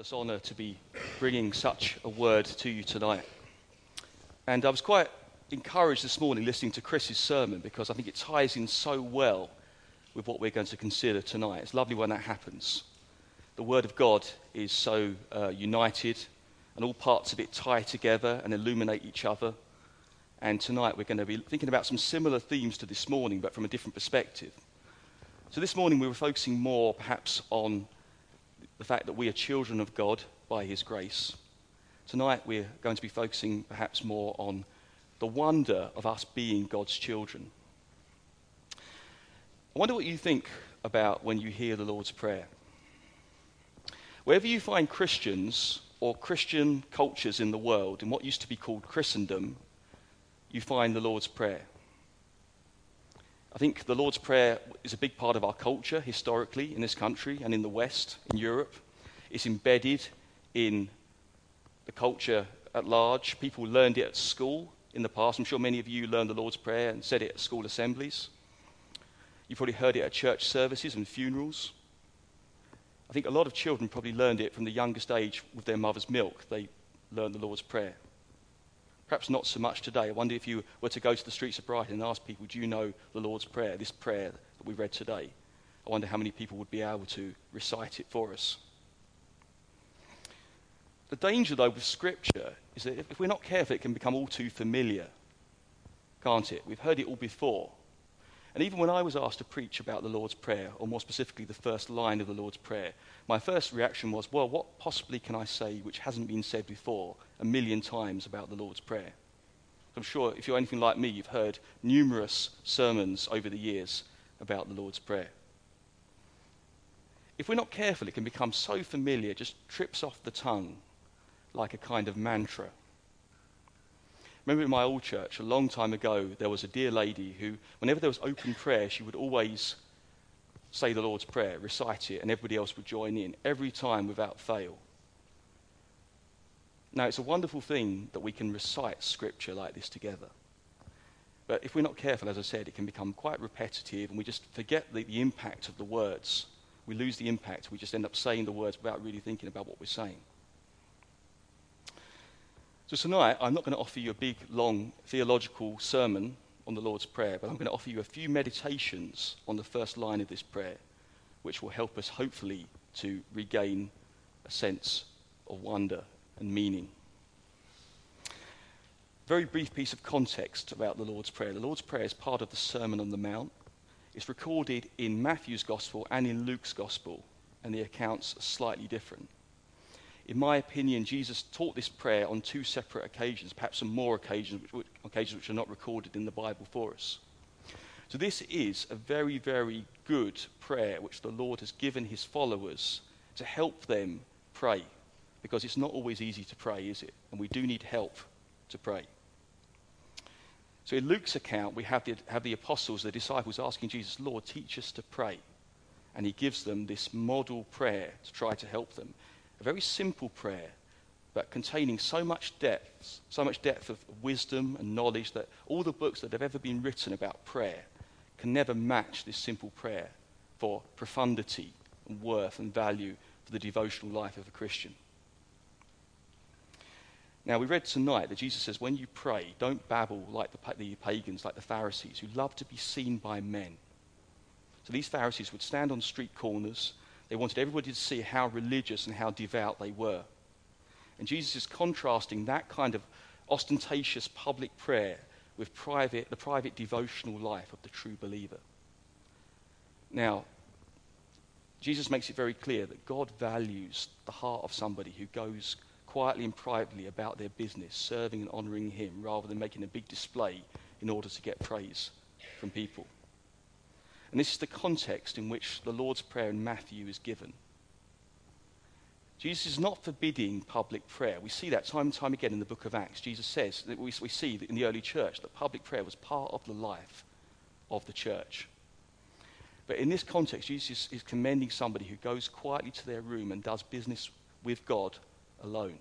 marvellous honour to be bringing such a word to you tonight. And I was quite encouraged this morning listening to Chris's sermon because I think it ties in so well with what we're going to consider tonight. It's lovely when that happens. The Word of God is so uh, united, and all parts of it tie together and illuminate each other. And tonight we're going to be thinking about some similar themes to this morning, but from a different perspective. So this morning we were focusing more perhaps on the fact that we are children of God by His grace. Tonight, we're going to be focusing perhaps more on the wonder of us being God's children. I wonder what you think about when you hear the Lord's Prayer. Wherever you find Christians or Christian cultures in the world, in what used to be called Christendom, you find the Lord's Prayer. I think the Lord's Prayer is a big part of our culture historically in this country and in the West, in Europe. It's embedded in the culture at large. People learned it at school in the past. I'm sure many of you learned the Lord's Prayer and said it at school assemblies. You've probably heard it at church services and funerals. I think a lot of children probably learned it from the youngest age with their mother's milk. They learned the Lord's Prayer. Perhaps not so much today. I wonder if you were to go to the streets of Brighton and ask people, do you know the Lord's Prayer, this prayer that we read today? I wonder how many people would be able to recite it for us. The danger, though, with Scripture is that if we're not careful, it can become all too familiar, can't it? We've heard it all before. And even when I was asked to preach about the Lord's Prayer, or more specifically the first line of the Lord's Prayer, my first reaction was, well, what possibly can I say which hasn't been said before a million times about the Lord's Prayer. I'm sure if you're anything like me, you've heard numerous sermons over the years about the Lord's Prayer. If we're not careful, it can become so familiar, just trips off the tongue like a kind of mantra. Remember in my old church, a long time ago, there was a dear lady who, whenever there was open prayer, she would always say the Lord's Prayer, recite it, and everybody else would join in, every time without fail. Now, it's a wonderful thing that we can recite scripture like this together. But if we're not careful, as I said, it can become quite repetitive and we just forget the, the impact of the words. We lose the impact. We just end up saying the words without really thinking about what we're saying. So tonight, I'm not going to offer you a big, long theological sermon on the Lord's Prayer, but I'm going to offer you a few meditations on the first line of this prayer, which will help us, hopefully, to regain a sense of wonder and meaning. Very brief piece of context about the Lord's Prayer. The Lord's Prayer is part of the Sermon on the Mount. It's recorded in Matthew's Gospel and in Luke's Gospel, and the accounts are slightly different. In my opinion, Jesus taught this prayer on two separate occasions, perhaps on more occasions which, occasions which are not recorded in the Bible for us. So, this is a very, very good prayer which the Lord has given his followers to help them pray because it's not always easy to pray, is it? And we do need help to pray. So in Luke's account, we have the, have the apostles, the disciples, asking Jesus, Lord, teach us to pray. And he gives them this model prayer to try to help them. A very simple prayer, but containing so much depth, so much depth of wisdom and knowledge that all the books that have ever been written about prayer can never match this simple prayer for profundity and worth and value for the devotional life of a Christian. Now, we read tonight that Jesus says, when you pray, don't babble like the, the, pagans, like the Pharisees, who love to be seen by men. So these Pharisees would stand on street corners. They wanted everybody to see how religious and how devout they were. And Jesus is contrasting that kind of ostentatious public prayer with private, the private devotional life of the true believer. Now, Jesus makes it very clear that God values the heart of somebody who goes quietly and privately about their business, serving and honoring Him, rather than making a big display in order to get praise from people. And this is the context in which the Lord's Prayer in Matthew is given. Jesus is not forbidding public prayer. We see that time and time again in the book of Acts. Jesus says that we, we see that in the early church that public prayer was part of the life of the church. But in this context, Jesus is commending somebody who goes quietly to their room and does business with God alone.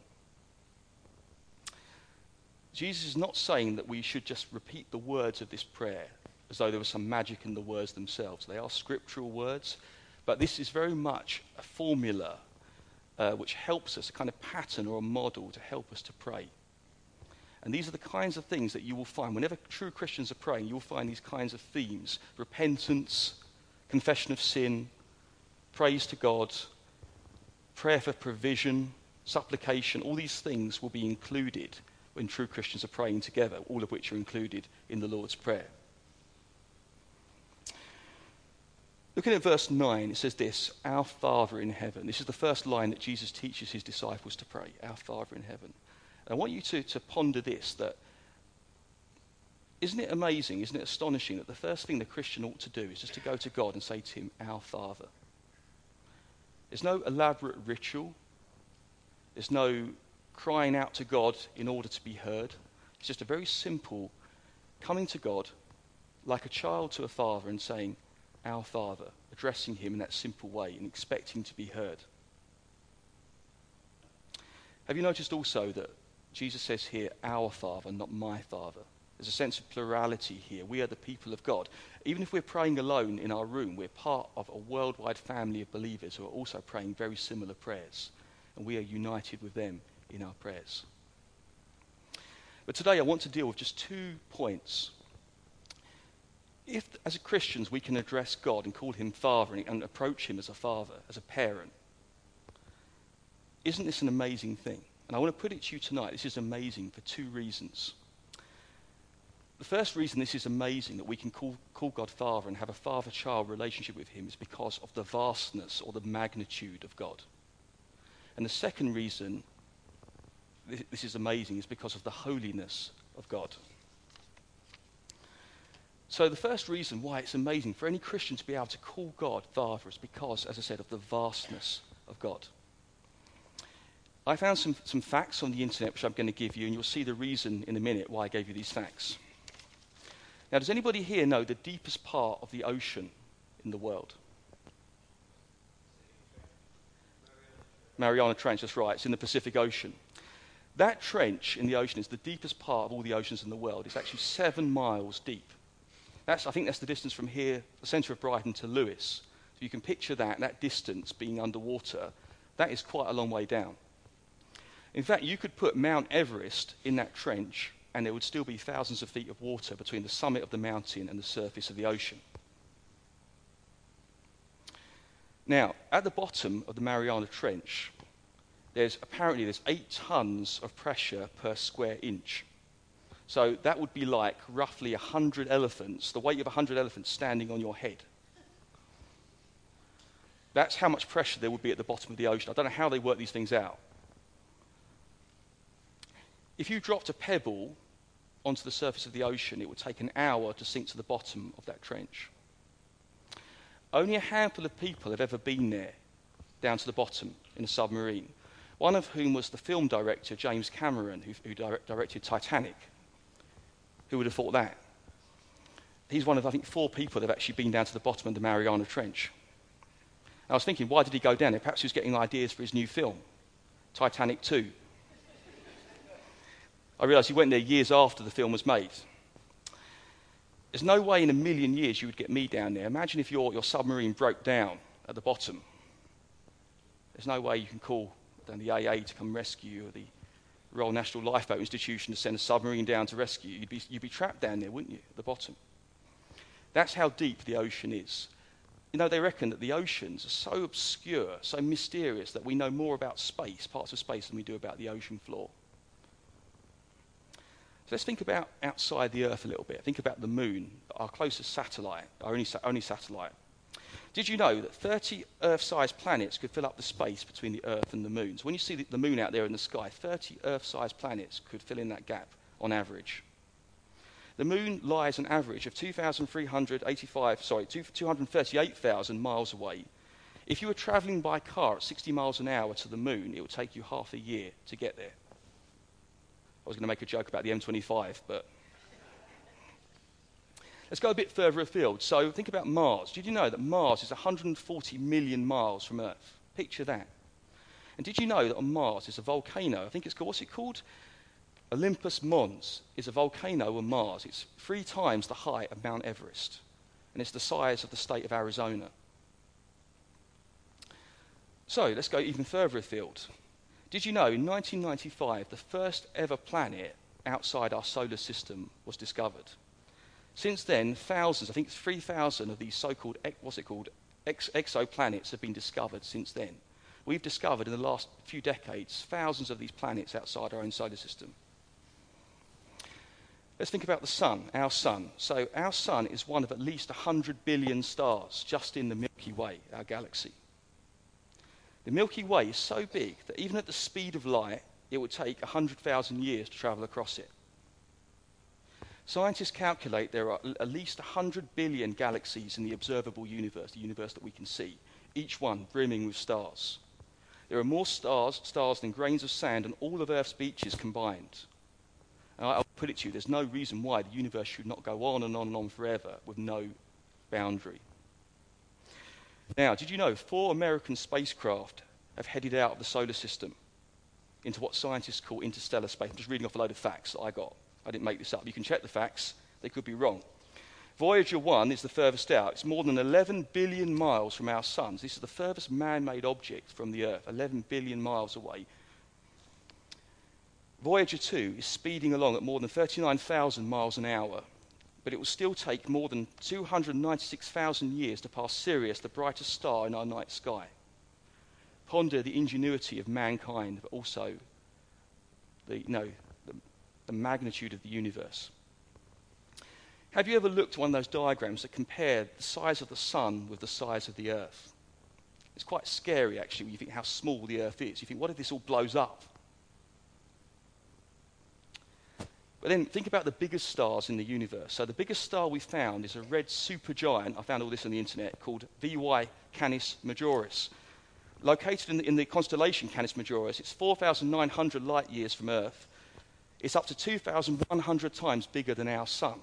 Jesus is not saying that we should just repeat the words of this prayer as though there was some magic in the words themselves. They are scriptural words, but this is very much a formula, uh, which helps us, a kind of pattern or a model to help us to pray. And these are the kinds of things that you will find. Whenever true Christians are praying, you'll find these kinds of themes repentance, confession of sin, praise to God, prayer for provision, supplication. All these things will be included when true Christians are praying together, all of which are included in the Lord's Prayer. Looking at verse 9, it says this Our Father in heaven. This is the first line that Jesus teaches his disciples to pray Our Father in heaven. And I want you to, to ponder this that isn't it amazing, isn't it astonishing that the first thing the Christian ought to do is just to go to God and say to him, Our Father. There's no elaborate ritual, there's no crying out to God in order to be heard. It's just a very simple coming to God like a child to a father and saying, Our Father, addressing him in that simple way and expecting to be heard. Have you noticed also that Jesus says here, Our Father, not my Father? There's a sense of plurality here. We are the people of God. Even if we're praying alone in our room, we're part of a worldwide family of believers who are also praying very similar prayers. And we are united with them in our prayers. But today I want to deal with just two points. If, as Christians, we can address God and call him Father and, approach him as a father, as a parent, isn't this an amazing thing? And I want to put it to you tonight. This is amazing for two reasons. The first reason this is amazing that we can call, call God Father and have a father child relationship with Him is because of the vastness or the magnitude of God. And the second reason this, is amazing is because of the holiness of God. So, the first reason why it's amazing for any Christian to be able to call God Father is because, as I said, of the vastness of God. I found some, some facts on the internet which I'm going to give you, and you'll see the reason in a minute why I gave you these facts. Now, does anybody here know the deepest part of the ocean in the world? Mariana Trench, that's right. It's in the Pacific Ocean. That trench in the ocean is the deepest part of all the oceans in the world. It's actually seven miles deep. That's, I think that's the distance from here, the centre of Brighton, to Lewes. So you can picture that, that distance being underwater. That is quite a long way down. In fact, you could put Mount Everest in that trench and there would still be thousands of feet of water between the summit of the mountain and the surface of the ocean. Now, at the bottom of the Mariana Trench, there's apparently there's eight tons of pressure per square inch. So that would be like roughly 100 elephants, the weight of 100 elephants standing on your head. That's how much pressure there would be at the bottom of the ocean. I don't know how they work these things out. If you dropped a pebble onto the surface of the ocean, it would take an hour to sink to the bottom of that trench. Only a handful of people have ever been there, down to the bottom, in a submarine. One of whom was the film director James Cameron, who, who direct, directed Titanic. Who would have thought that? He's one of, I think, four people that have actually been down to the bottom of the Mariana Trench. I was thinking, why did he go down there? Perhaps he was getting ideas for his new film, Titanic 2. I realised he went there years after the film was made. There's no way in a million years you would get me down there. Imagine if your, your submarine broke down at the bottom. There's no way you can call down the AA to come rescue you or the Royal National Lifeboat Institution to send a submarine down to rescue you. You'd be, you'd be trapped down there, wouldn't you, at the bottom? That's how deep the ocean is. You know, they reckon that the oceans are so obscure, so mysterious, that we know more about space, parts of space, than we do about the ocean floor. So let's think about outside the Earth a little bit. Think about the moon, our closest satellite, our only, only satellite. Did you know that 30 Earth sized planets could fill up the space between the Earth and the moon? So when you see the, the moon out there in the sky, 30 Earth sized planets could fill in that gap on average. The moon lies an average of 2,385, sorry, 238,000 miles away. If you were traveling by car at 60 miles an hour to the moon, it would take you half a year to get there. I was going to make a joke about the M25, but. Let's go a bit further afield. So think about Mars. Did you know that Mars is 140 million miles from Earth? Picture that. And did you know that on Mars is a volcano? I think it's called, what's it called? Olympus Mons is a volcano on Mars. It's three times the height of Mount Everest, and it's the size of the state of Arizona. So let's go even further afield. Did you know in 1995 the first ever planet outside our solar system was discovered? Since then, thousands, I think 3,000 of these so called, what's it called, ex- exoplanets have been discovered since then. We've discovered in the last few decades thousands of these planets outside our own solar system. Let's think about the sun, our sun. So, our sun is one of at least 100 billion stars just in the Milky Way, our galaxy. The Milky Way is so big that even at the speed of light, it would take 100,000 years to travel across it. Scientists calculate there are at least 100 billion galaxies in the observable universe, the universe that we can see, each one brimming with stars. There are more stars, stars than grains of sand on all of Earth's beaches combined. And I'll put it to you, there's no reason why the universe should not go on and on and on forever with no boundary. Now, did you know four American spacecraft have headed out of the solar system into what scientists call interstellar space? I'm just reading off a load of facts that I got. I didn't make this up. You can check the facts, they could be wrong. Voyager 1 is the furthest out. It's more than 11 billion miles from our sun. This is the furthest man made object from the Earth, 11 billion miles away. Voyager 2 is speeding along at more than 39,000 miles an hour, but it will still take more than 296,000 years to pass Sirius, the brightest star in our night sky. Ponder the ingenuity of mankind, but also the, you know, the magnitude of the universe. Have you ever looked at one of those diagrams that compare the size of the sun with the size of the earth? It's quite scary, actually, when you think how small the earth is. You think, what if this all blows up? But then think about the biggest stars in the universe. So the biggest star we found is a red supergiant. I found all this on the internet called VY Canis Majoris. Located in the, in the constellation Canis Majoris, it's 4,900 light years from Earth it's up to 2,100 times bigger than our sun.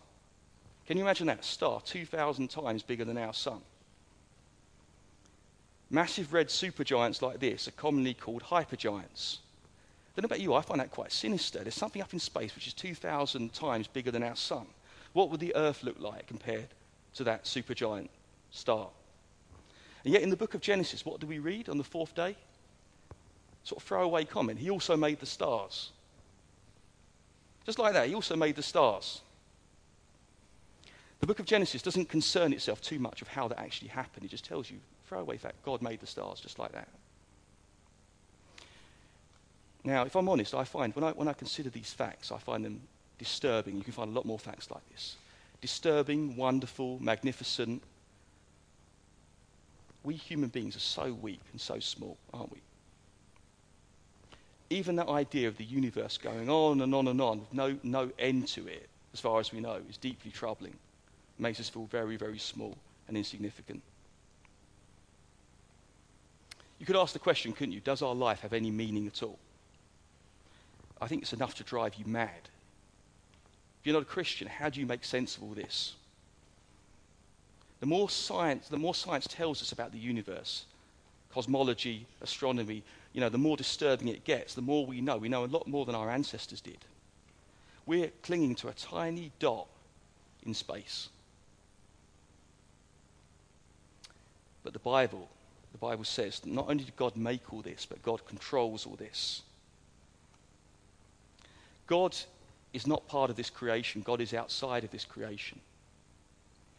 Can you imagine that? Star 2,000 times bigger than our sun. Massive red supergiants like this are commonly called hypergiants. Don't know about you, I find that quite sinister. There's something up in space which is 2,000 times bigger than our sun. What would the Earth look like compared to that supergiant star? And yet, in the book of Genesis, what do we read on the fourth day? Sort of throwaway comment. He also made the stars. Just like that, he also made the stars. The book of Genesis doesn't concern itself too much of how that actually happened. It just tells you, throwaway fact, God made the stars just like that. Now, if I'm honest, I find when I, when I consider these facts, I find them disturbing. You can find a lot more facts like this. Disturbing, wonderful, magnificent. We human beings are so weak and so small, aren't we? even that idea of the universe going on and on and on with no, no end to it, as far as we know, is deeply troubling. It makes us feel very, very small and insignificant. You could ask the question, couldn't you? Does our life have any meaning at all? I think it's enough to drive you mad. If you're not a Christian, how do you make sense of all this? The more science, the more science tells us about the universe, cosmology, astronomy, you know, the more disturbing it gets, the more we know. We know a lot more than our ancestors did. We're clinging to a tiny dot in space. But the Bible, the Bible says that not only did God make all this, but God controls all this. God is not part of this creation, God is outside of this creation.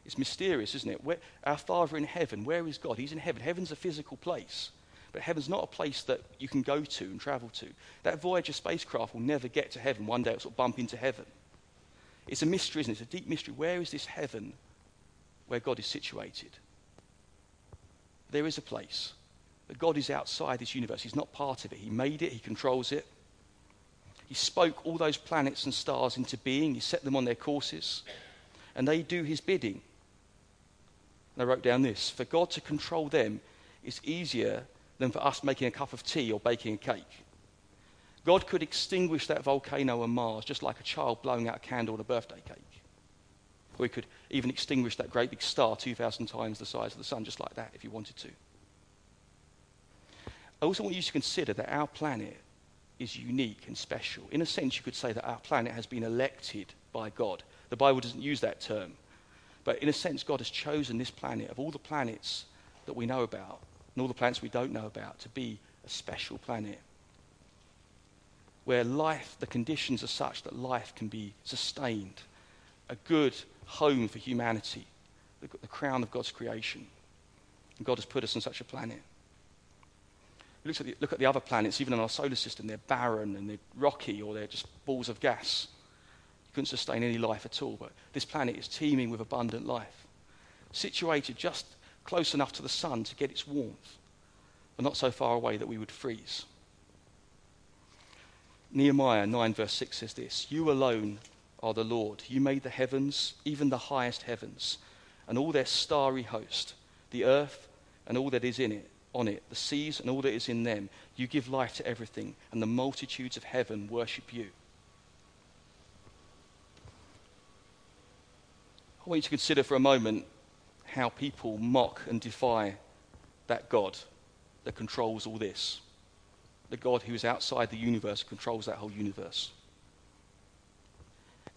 It's mysterious, isn't it? Where, our Father in heaven, where is God? He's in heaven. Heaven's a physical place. But heaven's not a place that you can go to and travel to. That Voyager spacecraft will never get to heaven. One day it'll sort of bump into heaven. It's a mystery, isn't it? It's a deep mystery. Where is this heaven where God is situated? There is a place. But God is outside this universe. He's not part of it. He made it, He controls it. He spoke all those planets and stars into being, He set them on their courses, and they do His bidding. And I wrote down this For God to control them is easier than for us making a cup of tea or baking a cake. God could extinguish that volcano on Mars just like a child blowing out a candle on a birthday cake. Or he could even extinguish that great big star 2,000 times the size of the sun just like that if he wanted to. I also want you to consider that our planet is unique and special. In a sense, you could say that our planet has been elected by God. The Bible doesn't use that term. But in a sense, God has chosen this planet, of all the planets that we know about, and all the planets we don't know about to be a special planet where life, the conditions are such that life can be sustained, a good home for humanity, the, the crown of God's creation. And God has put us on such a planet. Look at, the, look at the other planets, even in our solar system, they're barren and they're rocky or they're just balls of gas. You couldn't sustain any life at all. But this planet is teeming with abundant life, situated just close enough to the sun to get its warmth, but not so far away that we would freeze. Nehemiah 9, verse 6 says this You alone are the Lord. You made the heavens, even the highest heavens, and all their starry host, the earth and all that is in it, on it, the seas and all that is in them. You give life to everything, and the multitudes of heaven worship you. I want you to consider for a moment how people mock and defy that God that controls all this the God who is outside the universe, controls that whole universe.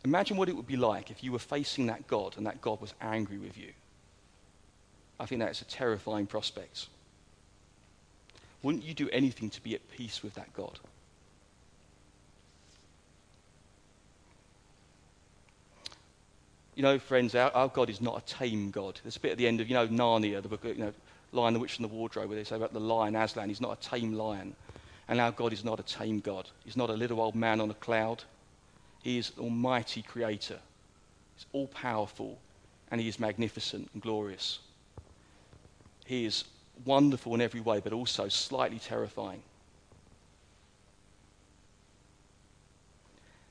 Imagine what it would be like if you were facing that God and that God was angry with you. I think that's a terrifying prospect. Wouldn't you do anything to be at peace with that God? You know, friends, our, our, God is not a tame God. There's a bit at the end of, you know, Narnia, the book, you know, Lion, the Witch, and the Wardrobe, where they say about the lion, Aslan. He's not a tame lion. And our God is not a tame God. He's not a little old man on a cloud. He is an almighty creator. He's all powerful and he is magnificent and glorious. He is wonderful in every way, but also slightly terrifying.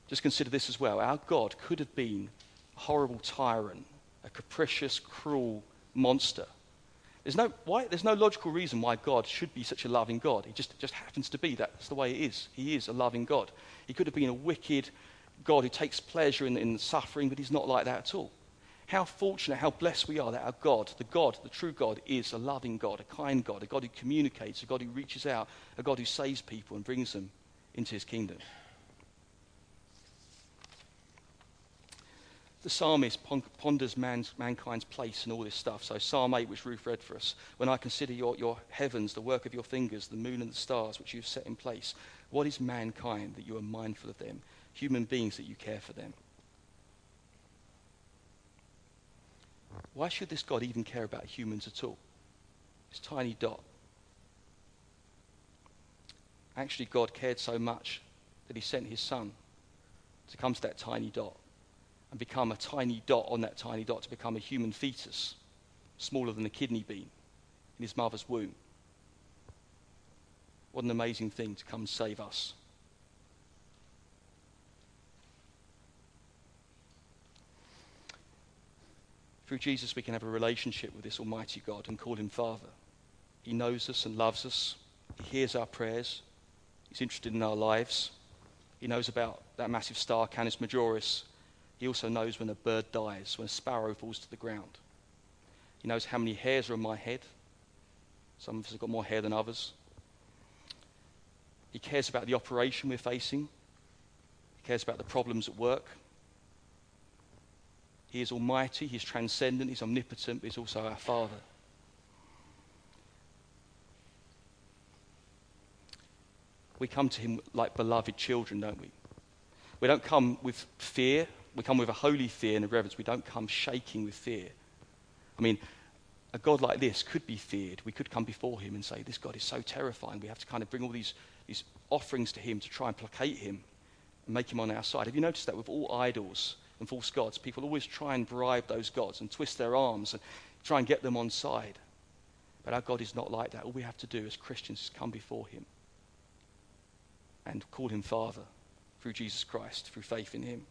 Just consider this as well. Our God could have been a horrible tyrant, a capricious, cruel monster there's no, why, there's no logical reason why God should be such a loving God. He just, just happens to be. That's the way it is. He is a loving God. He could have been a wicked God who takes pleasure in, in suffering, but he's not like that at all. How fortunate, how blessed we are that our God, the God, the true God, is a loving God, a kind God, a God who communicates, a God who reaches out, a God who saves people and brings them into his kingdom. the psalmist ponders man's, mankind's place and all this stuff. So, Psalm 8, which Ruth read for us, when I consider your, your heavens, the work of your fingers, the moon and the stars which you've set in place, what is mankind that you are mindful of them? Human beings that you care for them. Why should this God even care about humans at all? This tiny dot. Actually, God cared so much that he sent his son to come to that tiny dot and become a tiny dot on that tiny dot to become a human fetus, smaller than a kidney bean in his mother's womb. What an amazing thing to come save us. Through Jesus, we can have a relationship with this Almighty God and call him Father. He knows us and loves us. He hears our prayers. He's interested in our lives. He knows about that massive star, Canis Majoris, he also knows when a bird dies, when a sparrow falls to the ground. He knows how many hairs are on my head. Some of us have got more hair than others. He cares about the operation we're facing. He cares about the problems at work. He is almighty, he's transcendent, he's omnipotent, but he's also our Father. We come to him like beloved children, don't we? We don't come with fear we come with a holy fear and a reverence. We don't come shaking with fear. I mean, a God like this could be feared. We could come before him and say, This God is so terrifying. We have to kind of bring all these, these offerings to him to try and placate him and make him on our side. Have you noticed that with all idols and false gods, people always try and bribe those gods and twist their arms and try and get them on side? But our God is not like that. All we have to do as Christians is come before him and call him Father through Jesus Christ, through faith in him.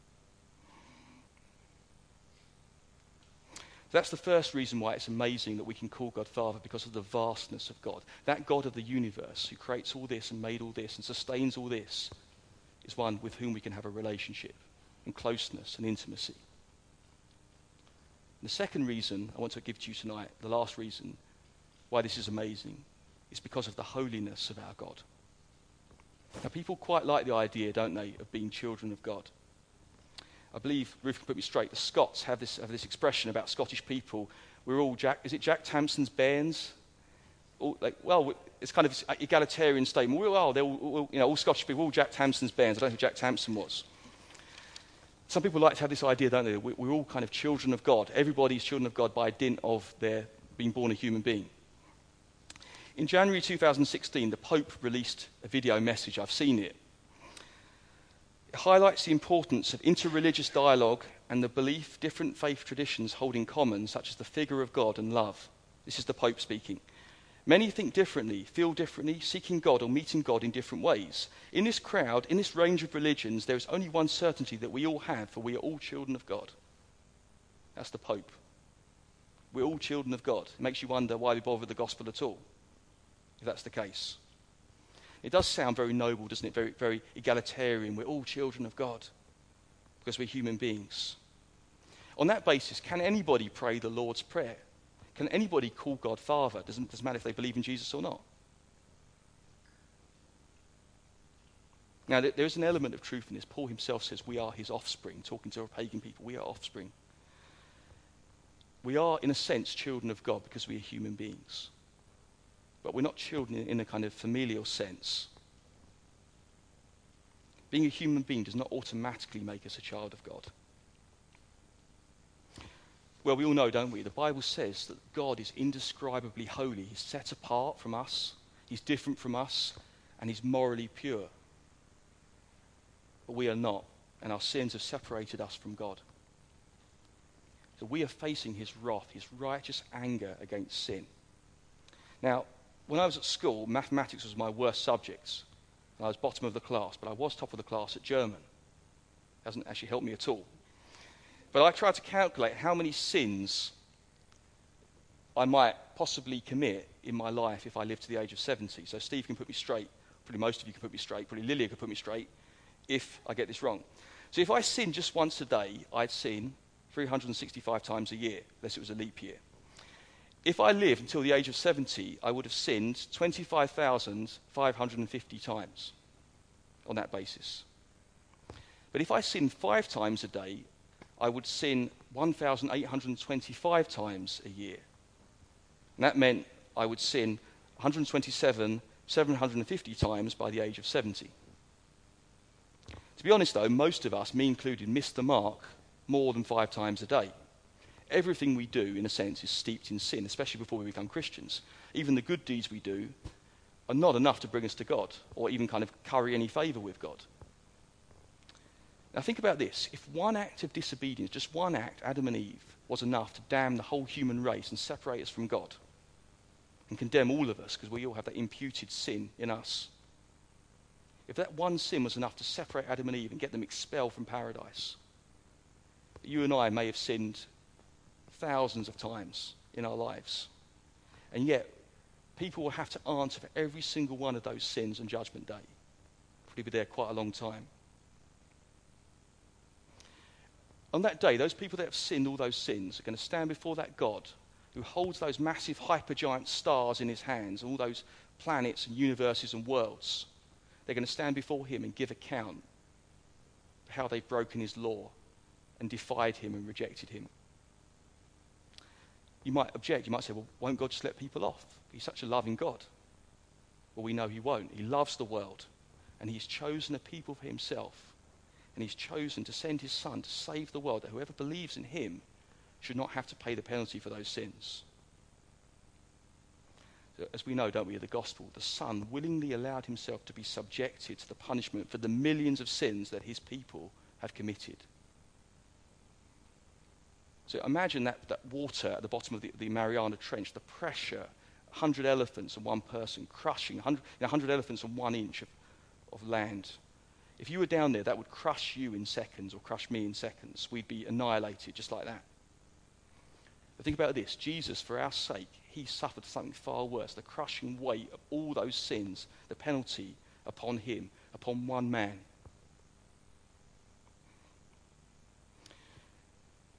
That's the first reason why it's amazing that we can call God Father, because of the vastness of God. That God of the universe who creates all this and made all this and sustains all this is one with whom we can have a relationship and closeness and intimacy. And the second reason I want to give to you tonight, the last reason why this is amazing, is because of the holiness of our God. Now, people quite like the idea, don't they, of being children of God. I believe, Ruth can put me straight, the Scots have this, have this expression about Scottish people. We're all Jack, is it Jack Tamson's bairns? all, like, well, it's kind of egalitarian statement. Well, oh, they're all, you know, all Scottish people, all Jack Tamson's bairns. I don't know who Jack Tamson was. Some people like to have this idea, don't they? We're all kind of children of God. Everybody's children of God by dint of their being born a human being. In January 2016, the Pope released a video message. I've seen it. It highlights the importance of interreligious dialogue and the belief different faith traditions hold in common, such as the figure of God and love. This is the Pope speaking. Many think differently, feel differently, seeking God or meeting God in different ways. In this crowd, in this range of religions, there is only one certainty that we all have, for we are all children of God. That's the Pope. We're all children of God. It makes you wonder why we bother with the gospel at all, if that's the case. It does sound very noble, doesn't it? Very, very egalitarian. We're all children of God because we're human beings. On that basis, can anybody pray the Lord's Prayer? Can anybody call God Father? Doesn't, doesn't matter if they believe in Jesus or not. Now, there is an element of truth in this. Paul himself says we are his offspring, talking to pagan people. We are offspring. We are, in a sense, children of God because we are human beings. But we're not children in a kind of familial sense. Being a human being does not automatically make us a child of God. Well, we all know, don't we? The Bible says that God is indescribably holy. He's set apart from us, He's different from us, and He's morally pure. But we are not, and our sins have separated us from God. So we are facing His wrath, His righteous anger against sin. Now, when I was at school, mathematics was my worst subject. I was bottom of the class, but I was top of the class at German. It hasn't actually helped me at all. But I tried to calculate how many sins I might possibly commit in my life if I lived to the age of 70. So Steve can put me straight. Probably most of you can put me straight. Probably Lilia can put me straight if I get this wrong. So if I sin just once a day, I'd sin 365 times a year, unless it was a leap year. If I lived until the age of 70, I would have sinned 25,550 times on that basis. But if I sinned five times a day, I would sin 1,825 times a year. And that meant I would sin 127, 750 times by the age of 70. To be honest, though, most of us, me included, miss the mark more than five times a day. Everything we do, in a sense, is steeped in sin, especially before we become Christians. Even the good deeds we do are not enough to bring us to God or even kind of curry any favor with God. Now, think about this. If one act of disobedience, just one act, Adam and Eve, was enough to damn the whole human race and separate us from God and condemn all of us because we all have that imputed sin in us. If that one sin was enough to separate Adam and Eve and get them expelled from paradise, you and I may have sinned thousands of times in our lives. And yet, people will have to answer for every single one of those sins on Judgment Day. Probably be there quite a long time. On that day, those people that have sinned all those sins are going to stand before that God who holds those massive hypergiant stars in his hands, all those planets and universes and worlds. They're going to stand before him and give account for how they've broken his law and defied him and rejected him. You might object. You might say, well, won't God just let people off? He's such a loving God. Well, we know he won't. He loves the world, and he's chosen a people for himself and he's chosen to send his son to save the world, that whoever believes in him should not have to pay the penalty for those sins. As we know, don't we, of the gospel, the son willingly allowed himself to be subjected to the punishment for the millions of sins that his people have committed. So imagine that, that water at the bottom of the, the Mariana Trench, the pressure, 100 elephants and one person crushing, 100, you know, 100 elephants and one inch of, of land. If you were down there, that would crush you in seconds or crush me in seconds. We'd be annihilated just like that. But think about this Jesus, for our sake, he suffered something far worse the crushing weight of all those sins, the penalty upon him, upon one man.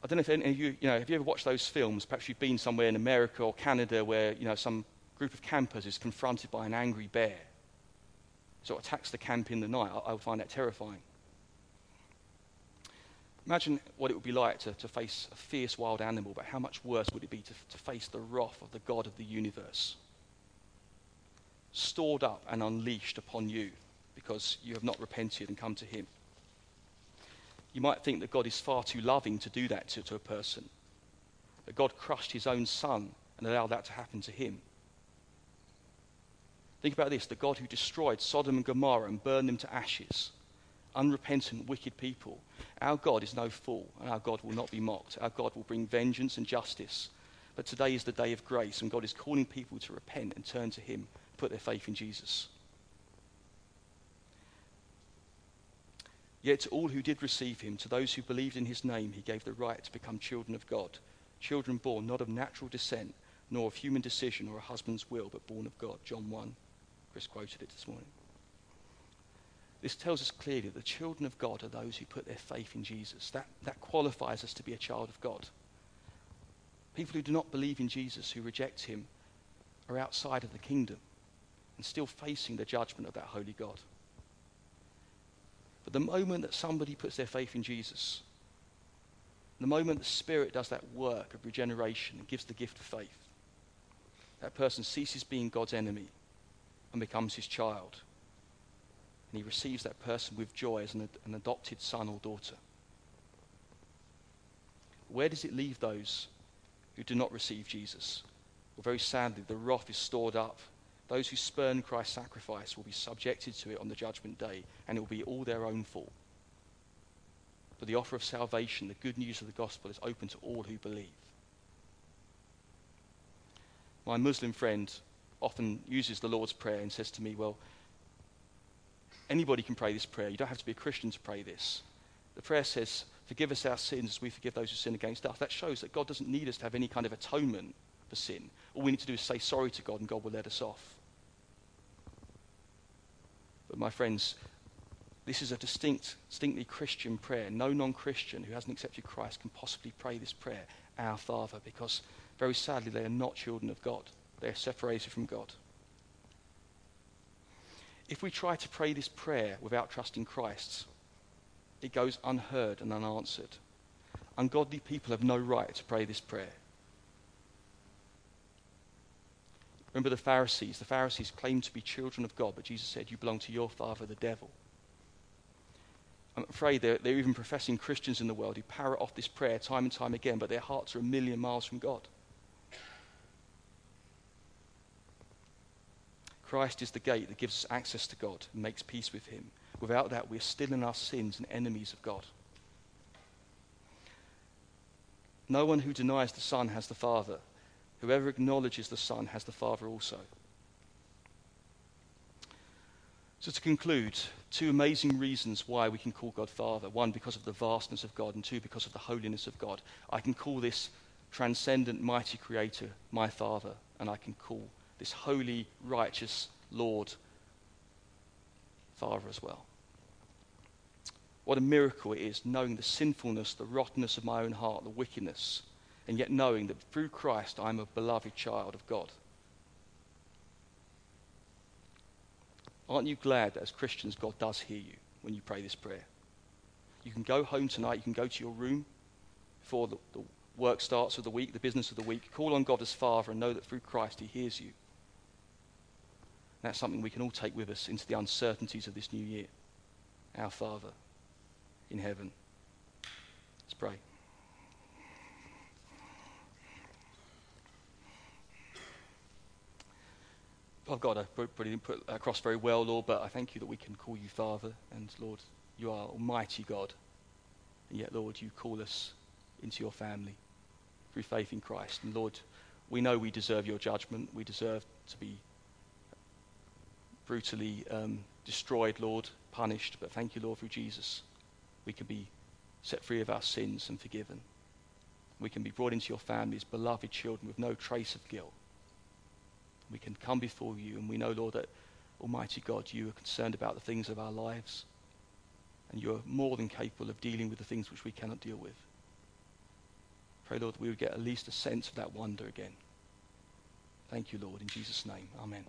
I don't know if any of you, you know, have you ever watched those films? Perhaps you've been somewhere in America or Canada where, you know, some group of campers is confronted by an angry bear sort of attacks the camp in the night, I, I would find that terrifying. Imagine what it would be like to, to face a fierce wild animal, but how much worse would it be to, to face the wrath of the God of the universe? stored up and unleashed upon you because you have not repented and come to Him. You might think that God is far too loving to do that to, to a person. That God crushed His own Son and allowed that to happen to Him. Think about this the God who destroyed Sodom and Gomorrah and burned them to ashes, unrepentant, wicked people. Our God is no fool, and our God will not be mocked. Our God will bring vengeance and justice. But today is the day of grace, and God is calling people to repent and turn to Him, put their faith in Jesus. Yet to all who did receive Him, to those who believed in His name, He gave the right to become children of God, children born not of natural descent, nor of human decision or a husband's will, but born of God. John 1 Chris quoted it this morning. This tells us clearly that the children of God are those who put their faith in Jesus. That, that qualifies us to be a child of God. People who do not believe in Jesus, who reject him, are outside of the kingdom and still facing the judgment of that holy God. But the moment that somebody puts their faith in Jesus, the moment the Spirit does that work of regeneration and gives the gift of faith, that person ceases being God's enemy and becomes his child. And he receives that person with joy as an, an adopted son or daughter. Where does it leave those who do not receive Jesus? Well, very sadly, the wrath is stored up. Those who spurn Christ's sacrifice will be subjected to it on the judgment day, and it will be all their own fault. But the offer of salvation, the good news of the gospel, is open to all who believe. My Muslim friend often uses the Lord's Prayer and says to me, Well, anybody can pray this prayer. You don't have to be a Christian to pray this. The prayer says, Forgive us our sins as we forgive those who sin against us. That shows that God doesn't need us to have any kind of atonement for sin. All we need to do is say sorry to God and God will let us off. But my friends, this is a distinct, distinctly Christian prayer. No non Christian who hasn't accepted Christ can possibly pray this prayer, Our Father, because very sadly they are not children of God. They're separated from God. If we try to pray this prayer without trusting Christ, it goes unheard and unanswered. Ungodly people have no right to pray this prayer. Remember the Pharisees. The Pharisees claimed to be children of God, but Jesus said, You belong to your father, the devil. I'm afraid they're, they're even professing Christians in the world who parrot off this prayer time and time again, but their hearts are a million miles from God. Christ is the gate that gives us access to God and makes peace with Him. Without that, we are still in our sins and enemies of God. No one who denies the Son has the Father. Whoever acknowledges the Son has the Father also. So, to conclude, two amazing reasons why we can call God Father. One, because of the vastness of God, and two, because of the holiness of God. I can call this transcendent, mighty Creator my Father, and I can call this holy, righteous Lord, Father as well. What a miracle it is knowing the sinfulness, the rottenness of my own heart, the wickedness, and yet knowing that through Christ I am a beloved child of God. Aren't you glad that as Christians God does hear you when you pray this prayer? You can go home tonight, you can go to your room before the, the work starts of the week, the business of the week, call on God as Father and know that through Christ He hears you. That's something we can all take with us into the uncertainties of this new year. Our Father in heaven. Let's pray. Oh God, got to put, put across very well, Lord, but I thank you that we can call you Father. And Lord, you are Almighty God. And yet, Lord, you call us into your family through faith in Christ. And Lord, we know we deserve your judgment. We deserve to be brutally um, destroyed, Lord, punished. But thank you, Lord, through Jesus, we can be set free of our sins and forgiven. We can be brought into your family as beloved children with no trace of guilt. We can come before you, and we know, Lord, that Almighty God, you are concerned about the things of our lives, and you are more than capable of dealing with the things which we cannot deal with. Pray, Lord, that we would get at least a sense of that wonder again. Thank you, Lord, in Jesus' name. Amen.